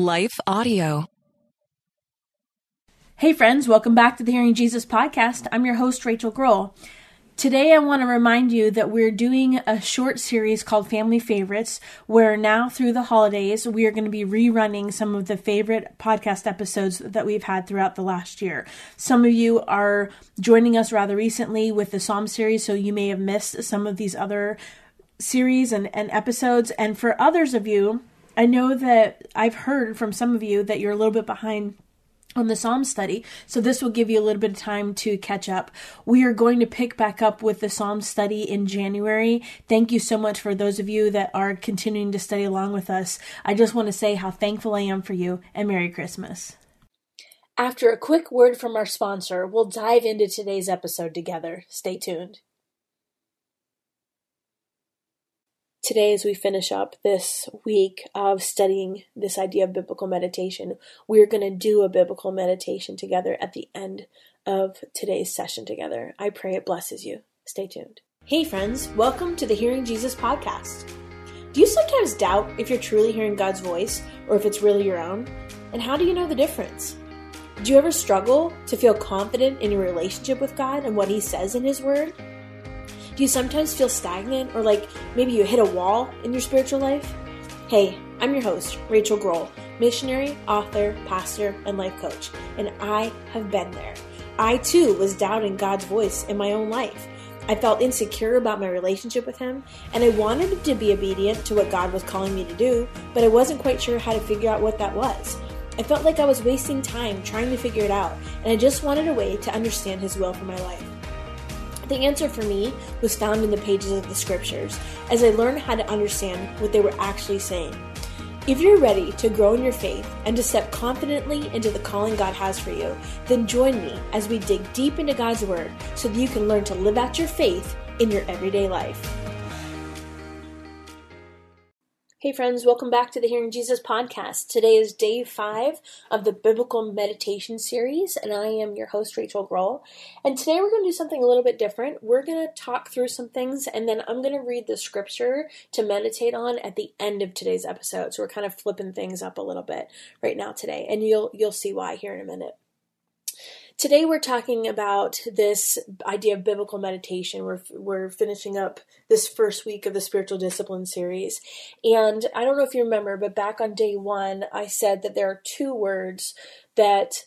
Life Audio. Hey, friends, welcome back to the Hearing Jesus podcast. I'm your host, Rachael Groll. Today, I want to remind you that we're doing a short series called Family Favorites, where now through the holidays, we are going to be rerunning some of the favorite podcast episodes that we've had throughout the last year. Some of you are joining us rather recently with the Psalm series, so you may have missed some of these other series and, and episodes. And for others of you, I know that I've heard from some of you that you're a little bit behind on the Psalm study. So this will give you a little bit of time to catch up. We are going to pick back up with the Psalm study in January. Thank you so much for those of you that are continuing to study along with us. I just want to say how thankful I am for you and Merry Christmas. After a quick word from our sponsor, we'll dive into today's episode together. Stay tuned. Today, as we finish up this week of studying this idea of biblical meditation, we're going to do a biblical meditation together at the end of today's session together. I pray it blesses you. Stay tuned. Hey, friends, welcome to the Hearing Jesus podcast. Do you sometimes doubt if you're truly hearing God's voice or if it's really your own? And how do you know the difference? Do you ever struggle to feel confident in your relationship with God and what He says in His Word? Do you sometimes feel stagnant or like maybe you hit a wall in your spiritual life? Hey, I'm your host, Rachael Groll, missionary, author, pastor, and life coach, and I have been there. I too was doubting God's voice in my own life. I felt insecure about my relationship with Him, and I wanted to be obedient to what God was calling me to do, but I wasn't quite sure how to figure out what that was. I felt like I was wasting time trying to figure it out, and I just wanted a way to understand His will for my life. The answer for me was found in the pages of the scriptures as I learned how to understand what they were actually saying. If you're ready to grow in your faith and to step confidently into the calling God has for you, then join me as we dig deep into God's Word so that you can learn to live out your faith in your everyday life. Hey, friends, welcome back to the Hearing Jesus podcast. Today is day five of the Biblical Meditation series, and I am your host, Rachael Groll. And today we're going to do something a little bit different. We're going to talk through some things, and then I'm going to read the scripture to meditate on at the end of today's episode. So we're kind of flipping things up a little bit right now today, and you'll you'll see why here in a minute. Today we're talking about this idea of biblical meditation. We're we're finishing up this first week of the spiritual discipline series. And I don't know if you remember, but back on day 1, I said that there are two words that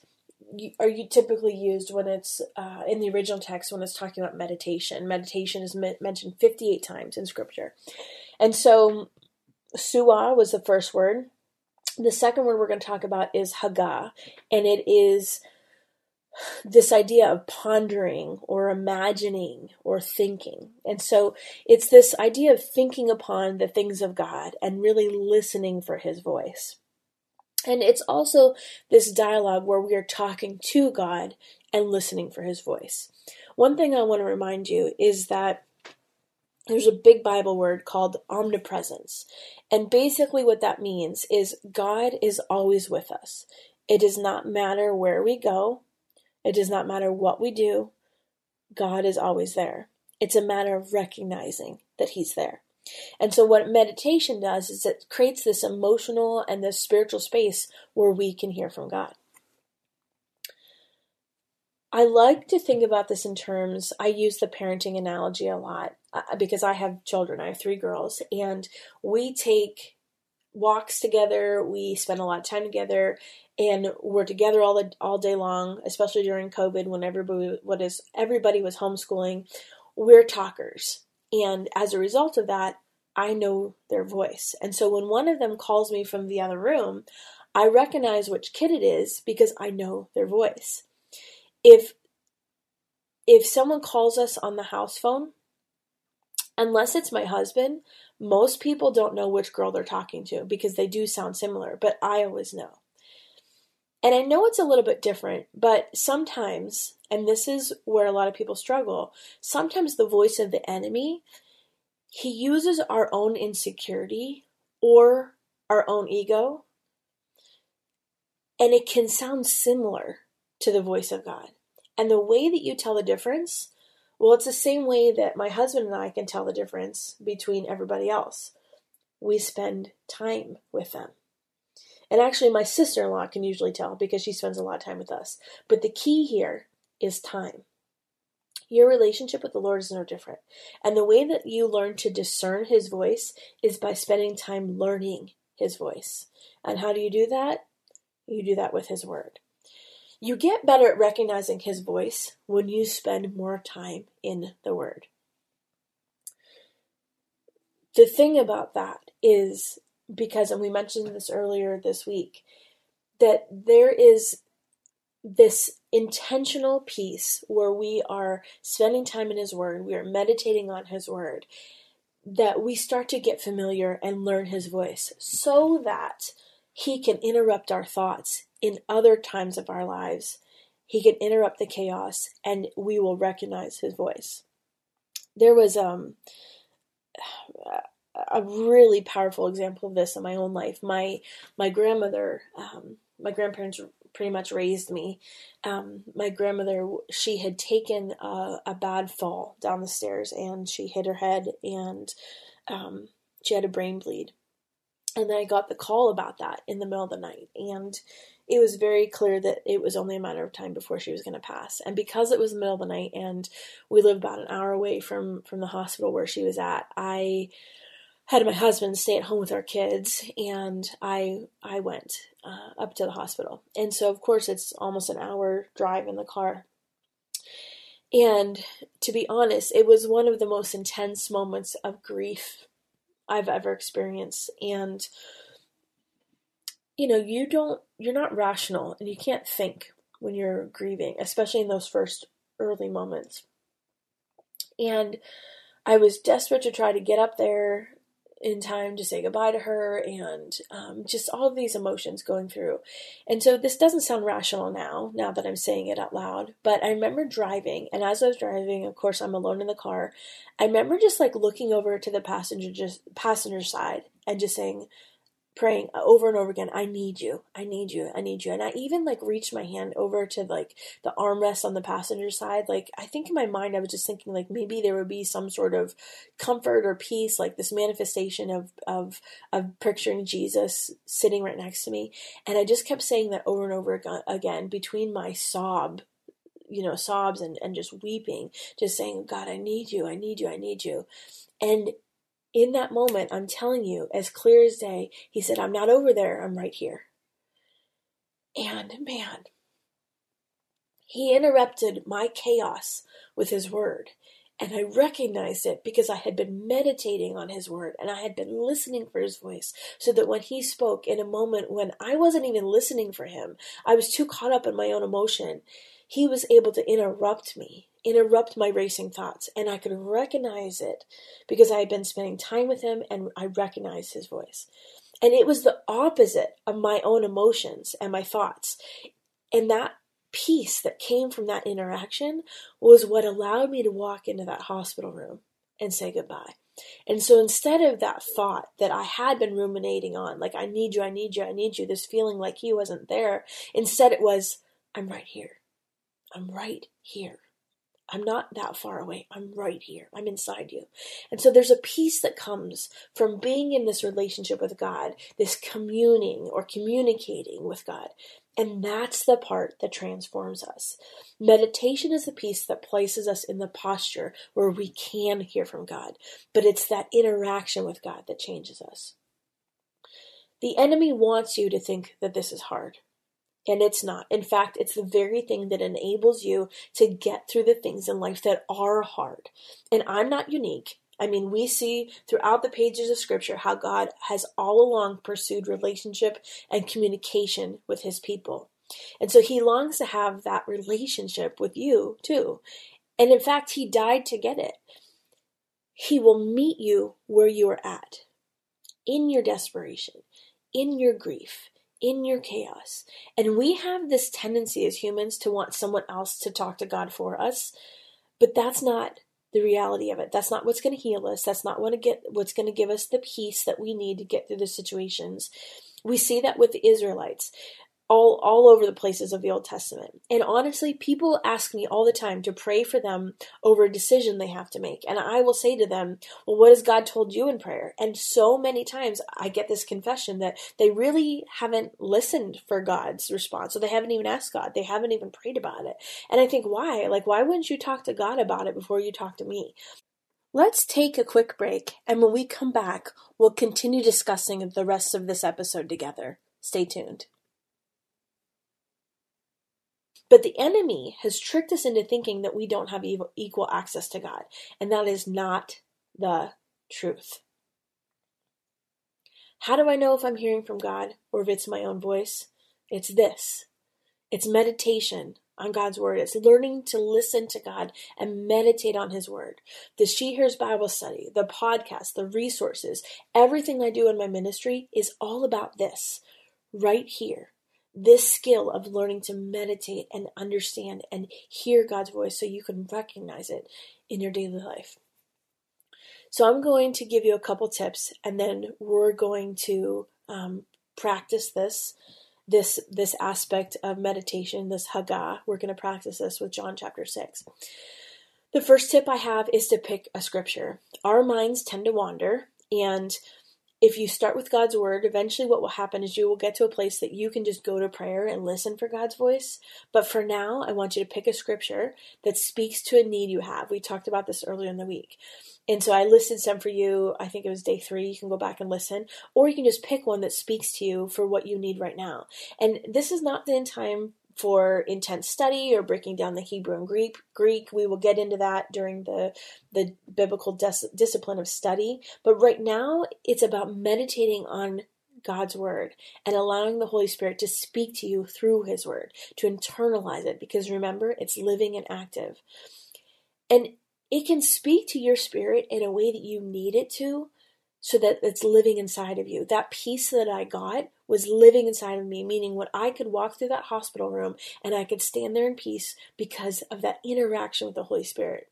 are you typically used when it's uh, in the original text when it's talking about meditation. Meditation is me- mentioned 58 times in scripture. And so suah was the first word. The second word we're going to talk about is haggah, and it is this idea of pondering or imagining or thinking. And so it's this idea of thinking upon the things of God and really listening for his voice. And it's also this dialogue where we are talking to God and listening for his voice. One thing I want to remind you is that there's a big Bible word called omnipresence. And basically, what that means is God is always with us. It does not matter where we go, it does not matter what we do, God is always there. It's a matter of recognizing that He's there. And so, what meditation does is it creates this emotional and this spiritual space where we can hear from God. I like to think about this in terms, I use the parenting analogy a lot uh, because I have children. I have three girls, and we take walks together, we spend a lot of time together, and we're together all the all day long, especially during COVID when everybody what is everybody was homeschooling. We're talkers, and as a result of that, I know their voice. And so when one of them calls me from the other room, I recognize which kid it is because I know their voice. If if someone calls us on the house phone, unless it's my husband, most people don't know which girl they're talking to because they do sound similar, but I always know. And I know it's a little bit different, but sometimes, and this is where a lot of people struggle, sometimes the voice of the enemy, he uses our own insecurity or our own ego, and it can sound similar to the voice of God. And the way that you tell the difference, well, it's the same way that my husband and I can tell the difference between everybody else. We spend time with them. And actually, my sister in law can usually tell because she spends a lot of time with us. But the key here is time. Your relationship with the Lord is no different. And the way that you learn to discern His voice is by spending time learning His voice. And how do you do that? You do that with His Word. You get better at recognizing His voice when you spend more time in the Word. The thing about that is because, and we mentioned this earlier this week, that there is this intentional piece where we are spending time in His Word, we are meditating on His Word, that we start to get familiar and learn His voice so that He can interrupt our thoughts in other times of our lives. He can interrupt the chaos and we will recognize His voice. There was um, a really powerful example of this in my own life. My my grandmother, um, my grandparents pretty much raised me. Um, my grandmother, she had taken a, a, bad fall down the stairs and she hit her head and um, she had a brain bleed. And then I got the call about that in the middle of the night. And it was very clear that it was only a matter of time before she was going to pass. And because it was the middle of the night and we lived about an hour away from, from the hospital where she was at, I had my husband stay at home with our kids, and I I went uh, up to the hospital. And so, of course, it's almost an hour drive in the car. And to be honest, it was one of the most intense moments of grief I've ever experienced. And you know, you don't you're not rational and you can't think when you're grieving, especially in those first early moments. And I was desperate to try to get up there in time to say goodbye to her and um, just all of these emotions going through. And so this doesn't sound rational now, now that I'm saying it out loud, but I remember driving, and as I was driving, of course, I'm alone in the car. I remember just like looking over to the passenger just passenger side and just saying, praying uh, over and over again, I need you, I need you, I need you. And I even like reached my hand over to like the armrest on the passenger side. Like I think in my mind I was just thinking like maybe there would be some sort of comfort or peace, like this manifestation of of of picturing Jesus sitting right next to me. And I just kept saying that over and over again between my sob you know sobs and, and just weeping just saying god i need you i need you i need you and in that moment, I'm telling you, as clear as day, he said, I'm not over there, I'm right here. And man, he interrupted my chaos with his word. And I recognized it because I had been meditating on his word and I had been listening for his voice. So that when he spoke in a moment when I wasn't even listening for him, I was too caught up in my own emotion, he was able to interrupt me interrupt my racing thoughts and I could recognize it because I had been spending time with him and I recognized his voice. And it was the opposite of my own emotions and my thoughts. And that peace that came from that interaction was what allowed me to walk into that hospital room and say goodbye. And so instead of that thought that I had been ruminating on, like, I need you, I need you, I need you, this feeling like he wasn't there, instead it was, I'm right here. I'm right here. I'm not that far away. I'm right here. I'm inside you. And so there's a peace that comes from being in this relationship with God, this communing or communicating with God. And that's the part that transforms us. Meditation is the piece that places us in the posture where we can hear from God, but it's that interaction with God that changes us. The enemy wants you to think that this is hard. And it's not. In fact, it's the very thing that enables you to get through the things in life that are hard. And I'm not unique. I mean, we see throughout the pages of scripture how God has all along pursued relationship and communication with his people. And so he longs to have that relationship with you too. And in fact, he died to get it. He will meet you where you are at, in your desperation, in your grief, in your chaos. And we have this tendency as humans to want someone else to talk to God for us, but that's not the reality of it. That's not what's going to heal us. That's not what get, what's going to give us the peace that we need to get through the situations. We see that with the Israelites. All all over the places of the Old Testament. And honestly, people ask me all the time to pray for them over a decision they have to make. And I will say to them, "Well, what has God told you in prayer?" And so many times I get this confession that they really haven't listened for God's response. So they haven't even asked God. They haven't even prayed about it. And I think, "Why? Like why wouldn't you talk to God about it before you talk to me?" Let's take a quick break, and when we come back, we'll continue discussing the rest of this episode together. Stay tuned. But the enemy has tricked us into thinking that we don't have equal access to God, and that is not the truth. How do I know if I'm hearing from God or if it's my own voice? It's this it's meditation on God's word. It's learning to listen to God and meditate on his word. The She Hears Bible study, the podcast, the resources, everything I do in my ministry is all about this right here this skill of learning to meditate and understand and hear God's voice so you can recognize it in your daily life. So, I'm going to give you a couple tips and then we're going to um, practice this. This this aspect of meditation, this Haggah, we're going to practice this with John chapter six. The first tip I have is to pick a scripture. Our minds tend to wander, and if you start with God's word, eventually what will happen is you will get to a place that you can just go to prayer and listen for God's voice. But for now, I want you to pick a scripture that speaks to a need you have. We talked about this earlier in the week. And so I listed some for you. I think it was day three. You can go back and listen. Or you can just pick one that speaks to you for what you need right now. And this is not the end time for intense study or breaking down the Hebrew and Greek. Greek, we will get into that during the the biblical dis- discipline of study. But right now, it's about meditating on God's word and allowing the Holy Spirit to speak to you through His word, to internalize it. Because remember, it's living and active, and it can speak to your spirit in a way that you need it to so that it's living inside of you. That peace that I got was living inside of me, meaning when I could walk through that hospital room and I could stand there in peace because of that interaction with the Holy Spirit.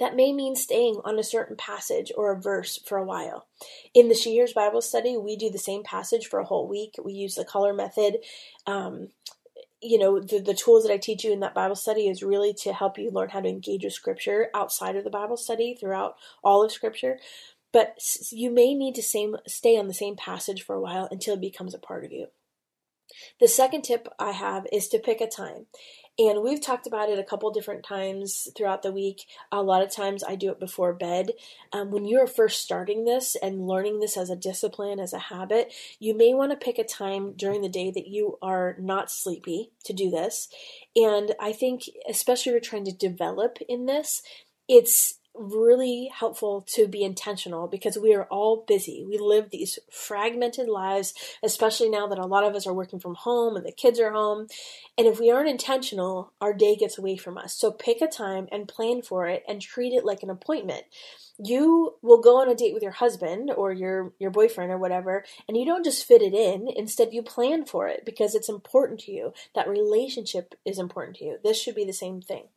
That may mean staying on a certain passage or a verse for a while. In the She Hears Bible study, we do the same passage for a whole week. We use the color method. Um, you know, the, the tools that I teach you in that Bible study is really to help you learn how to engage with Scripture outside of the Bible study throughout all of Scripture but you may need to same, stay on the same passage for a while until it becomes a part of you. The second tip I have is to pick a time. And we've talked about it a couple different times throughout the week. A lot of times I do it before bed. Um, when you're first starting this and learning this as a discipline, as a habit, you may want to pick a time during the day that you are not sleepy to do this. And I think, especially if you're trying to develop in this, it's really helpful to be intentional because we are all busy. We live these fragmented lives, especially now that a lot of us are working from home and the kids are home. And if we aren't intentional, our day gets away from us. So pick a time and plan for it and treat it like an appointment. You will go on a date with your husband or your your boyfriend or whatever, and you don't just fit it in. Instead, you plan for it because it's important to you. That relationship is important to you. This should be the same thing.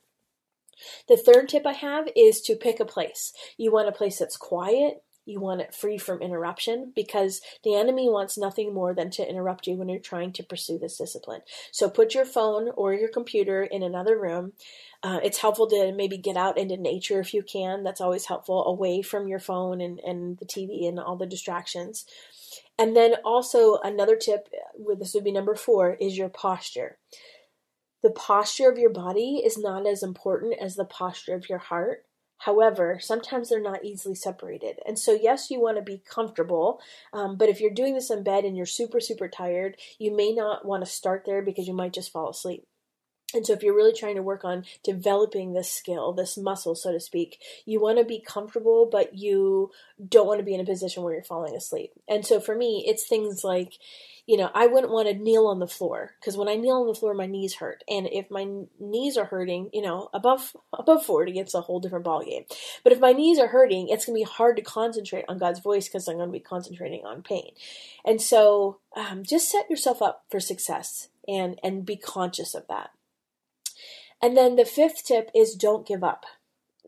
The third tip I have is to pick a place. You want a place that's quiet, you want it free from interruption because the enemy wants nothing more than to interrupt you when you're trying to pursue this discipline. So put your phone or your computer in another room. Uh, it's helpful to maybe get out into nature if you can. That's always helpful, away from your phone and, and the TV and all the distractions. And then also another tip, this would be number four, is your posture. The posture of your body is not as important as the posture of your heart. However, sometimes they're not easily separated. And so, yes, you want to be comfortable, um, but if you're doing this in bed and you're super, super tired, you may not want to start there because you might just fall asleep. And so, if you're really trying to work on developing this skill, this muscle, so to speak, you want to be comfortable, but you don't want to be in a position where you're falling asleep. And so, for me, it's things like, you know, I wouldn't want to kneel on the floor because when I kneel on the floor, my knees hurt, and if my knees are hurting, you know, above above forty, it's a whole different ballgame. But if my knees are hurting, it's gonna be hard to concentrate on God's voice because I'm gonna be concentrating on pain. And so, um, just set yourself up for success and and be conscious of that. And then the fifth tip is don't give up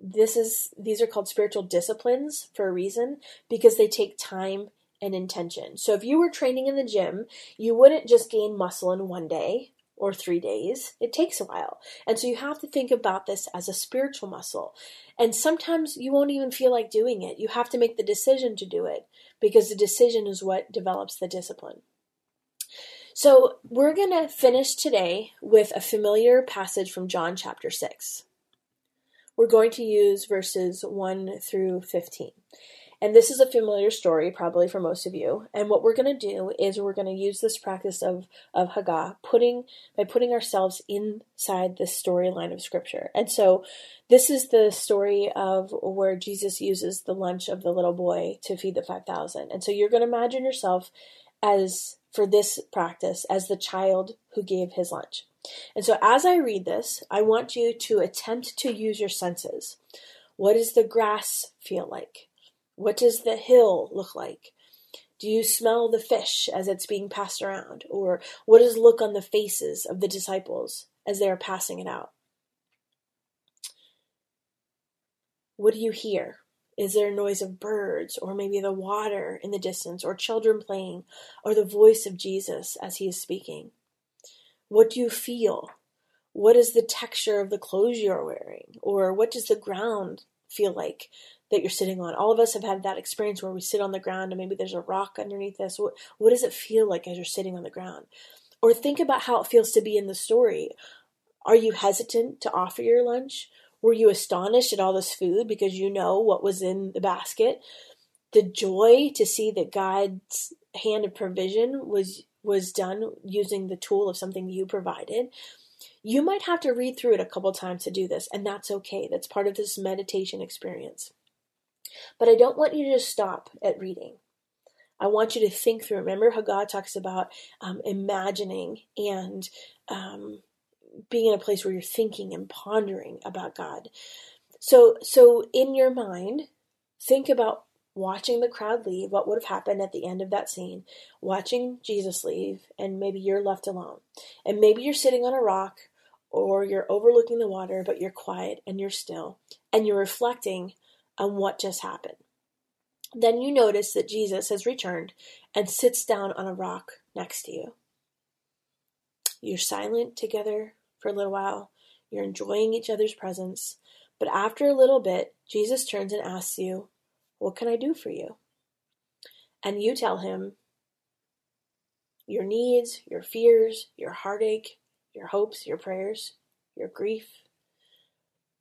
this is these are called spiritual disciplines for a reason because they take time and intention. So if you were training in the gym, you wouldn't just gain muscle in one day or three days. It takes a while. And so you have to think about this as a spiritual muscle. And sometimes you won't even feel like doing it. You have to make the decision to do it because the decision is what develops the discipline. So we're going to finish today with a familiar passage from John chapter 6. We're going to use verses 1 through 15. And this is a familiar story, probably for most of you. And what we're going to do is we're going to use this practice of, of Haggah, putting by putting ourselves inside the storyline of Scripture. And so, this is the story of where Jesus uses the lunch of the little boy to feed the five thousand. And so, you're going to imagine yourself as for this practice as the child who gave his lunch. And so, as I read this, I want you to attempt to use your senses. What does the grass feel like? What does the hill look like? Do you smell the fish as it's being passed around? Or what does look on the faces of the disciples as they are passing it out? What do you hear? Is there a noise of birds, or maybe the water in the distance, or children playing, or the voice of Jesus as he is speaking? What do you feel? What is the texture of the clothes you're wearing? Or what does the ground feel like that you're sitting on. All of us have had that experience where we sit on the ground and maybe there's a rock underneath us. What, what does it feel like as you're sitting on the ground? Or think about how it feels to be in the story. Are you hesitant to offer your lunch? Were you astonished at all this food because you know what was in the basket? The joy to see that God's hand of provision was was done using the tool of something you provided. You might have to read through it a couple times to do this, and that's okay. That's part of this meditation experience. But I don't want you to just stop at reading. I want you to think through. Remember how God talks about um, imagining and um, being in a place where you're thinking and pondering about God. So, so in your mind, think about watching the crowd leave. What would have happened at the end of that scene? Watching Jesus leave, and maybe you're left alone, and maybe you're sitting on a rock, or you're overlooking the water, but you're quiet and you're still, and you're reflecting on what just happened. Then you notice that Jesus has returned and sits down on a rock next to you. You're silent together for a little while. You're enjoying each other's presence. But after a little bit, Jesus turns and asks you, What can I do for you? And you tell him your needs, your fears, your heartache, your hopes, your prayers, your grief,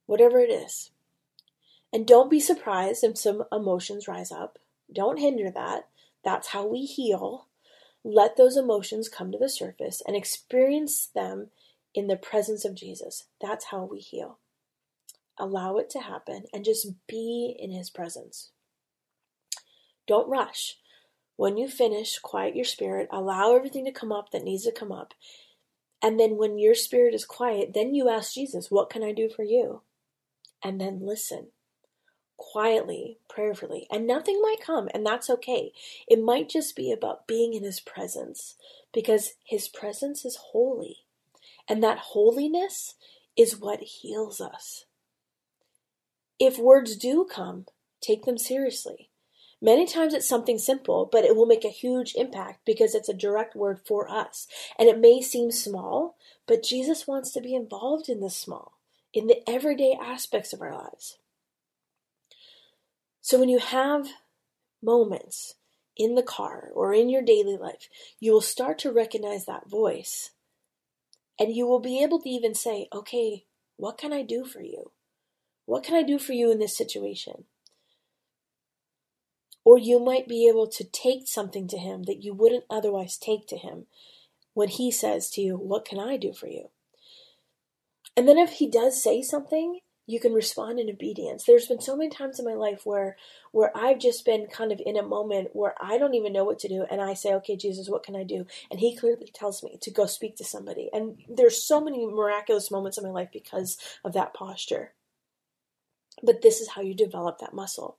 whatever it is. And don't be surprised if some emotions rise up. Don't hinder that. That's how we heal. Let those emotions come to the surface and experience them in the presence of Jesus. That's how we heal. Allow it to happen and just be in His presence. Don't rush. When you finish, quiet your spirit, allow everything to come up that needs to come up. And then when your spirit is quiet, then you ask Jesus, What can I do for you? And then listen quietly, prayerfully, and nothing might come, and that's okay. It might just be about being in His presence because His presence is holy, and that holiness is what heals us. If words do come, take them seriously. Many times it's something simple, but it will make a huge impact because it's a direct word for us. And it may seem small, but Jesus wants to be involved in the small, in the everyday aspects of our lives. So when you have moments in the car or in your daily life, you will start to recognize that voice. And you will be able to even say, okay, what can I do for you? What can I do for you in this situation? Or you might be able to take something to him that you wouldn't otherwise take to him when he says to you, What can I do for you? And then if he does say something you can respond in obedience. There's been so many times in my life where where I've just been kind of in a moment where I don't even know what to do and I say, "Okay, Jesus, what can I do?" And he clearly tells me to go speak to somebody. And there's so many miraculous moments in my life because of that posture. But this is how you develop that muscle.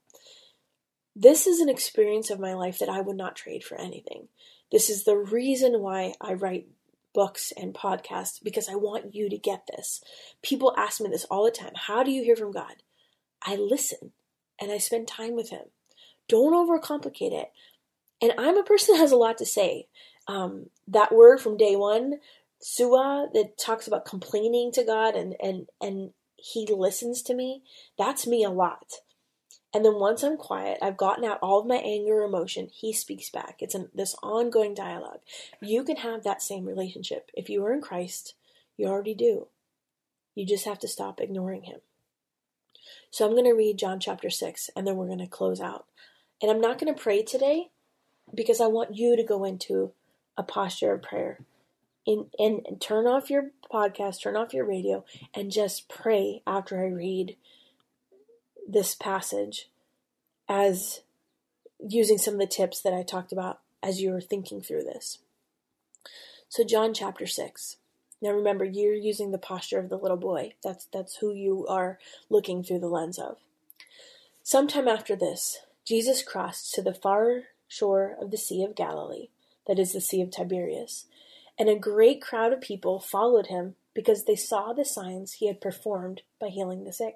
This is an experience of my life that I would not trade for anything. This is the reason why I write books and podcasts because I want you to get this. People ask me this all the time How do you hear from God? I listen and I spend time with Him. Don't overcomplicate it. And I'm a person that has a lot to say. Um, that word from day one, sua, that talks about complaining to God and, and, and he listens to me, that's me a lot. And then once I'm quiet, I've gotten out all of my anger or emotion, he speaks back. It's an, this ongoing dialogue. You can have that same relationship. If you are in Christ, you already do. You just have to stop ignoring him. So I'm going to read John chapter 6 and then we're going to close out. And I'm not going to pray today because I want you to go into a posture of prayer. In, and, and turn off your podcast, turn off your radio, and just pray after I read this passage as using some of the tips that I talked about as you were thinking through this. So John chapter 6. Now remember you're using the posture of the little boy. That's that's who you are looking through the lens of. Sometime after this, Jesus crossed to the far shore of the Sea of Galilee, that is the Sea of Tiberias, and a great crowd of people followed him because they saw the signs he had performed by healing the sick.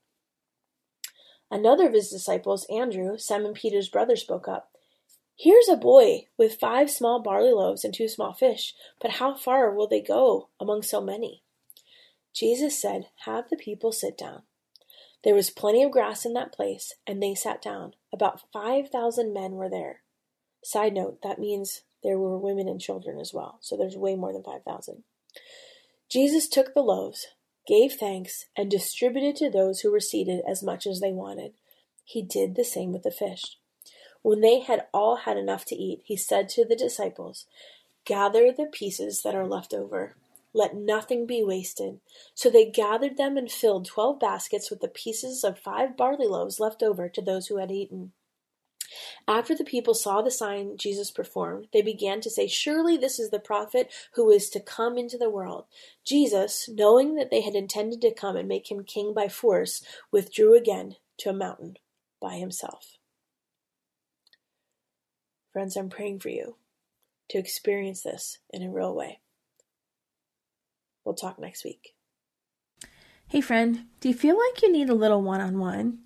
Another of his disciples, Andrew, Simon Peter's brother, spoke up. Here's a boy with five small barley loaves and two small fish, but how far will they go among so many? Jesus said, Have the people sit down. There was plenty of grass in that place, and they sat down. About 5,000 men were there. Side note, that means there were women and children as well, so there's way more than 5,000. Jesus took the loaves, gave thanks, and distributed to those who were seated as much as they wanted. He did the same with the fish. When they had all had enough to eat, he said to the disciples, Gather the pieces that are left over. Let nothing be wasted. So they gathered them and filled twelve baskets with the pieces of five barley loaves left over to those who had eaten. After the people saw the sign Jesus performed, they began to say, Surely this is the prophet who is to come into the world. Jesus, knowing that they had intended to come and make him king by force, withdrew again to a mountain by himself. Friends, I'm praying for you to experience this in a real way. We'll talk next week. Hey, friend, do you feel like you need a little one on one?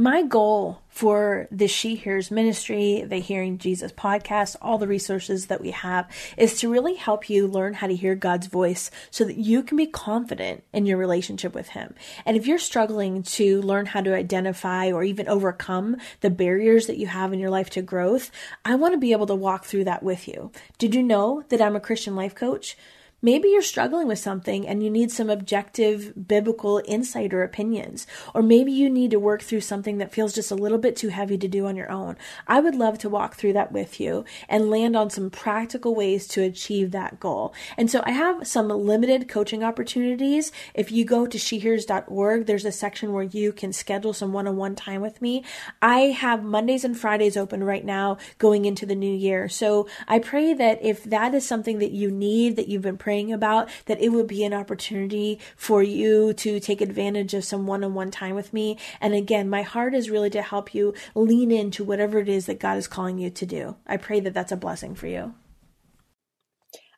My goal for the She Hears ministry, the Hearing Jesus podcast, all the resources that we have is to really help you learn how to hear God's voice so that you can be confident in your relationship with Him. And if you're struggling to learn how to identify or even overcome the barriers that you have in your life to growth, I want to be able to walk through that with you. Did you know that I'm a Christian life coach? Maybe you're struggling with something and you need some objective biblical insight or opinions. Or maybe you need to work through something that feels just a little bit too heavy to do on your own. I would love to walk through that with you and land on some practical ways to achieve that goal. And so I have some limited coaching opportunities. If you go to shehears.org, there's a section where you can schedule some one on one time with me. I have Mondays and Fridays open right now going into the new year. So I pray that if that is something that you need, that you've been praying about, that it would be an opportunity for you to take advantage of some one on one time with me. And again, my heart is really to help you lean into whatever it is that God is calling you to do. I pray that that's a blessing for you.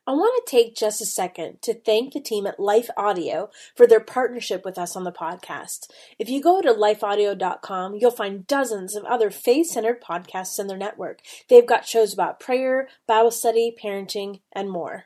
I want to take just a second to thank the team at Life Audio for their partnership with us on the podcast. If you go to lifeaudio.com, you'll find dozens of other faith centered podcasts in their network. They've got shows about prayer, Bible study, parenting, and more.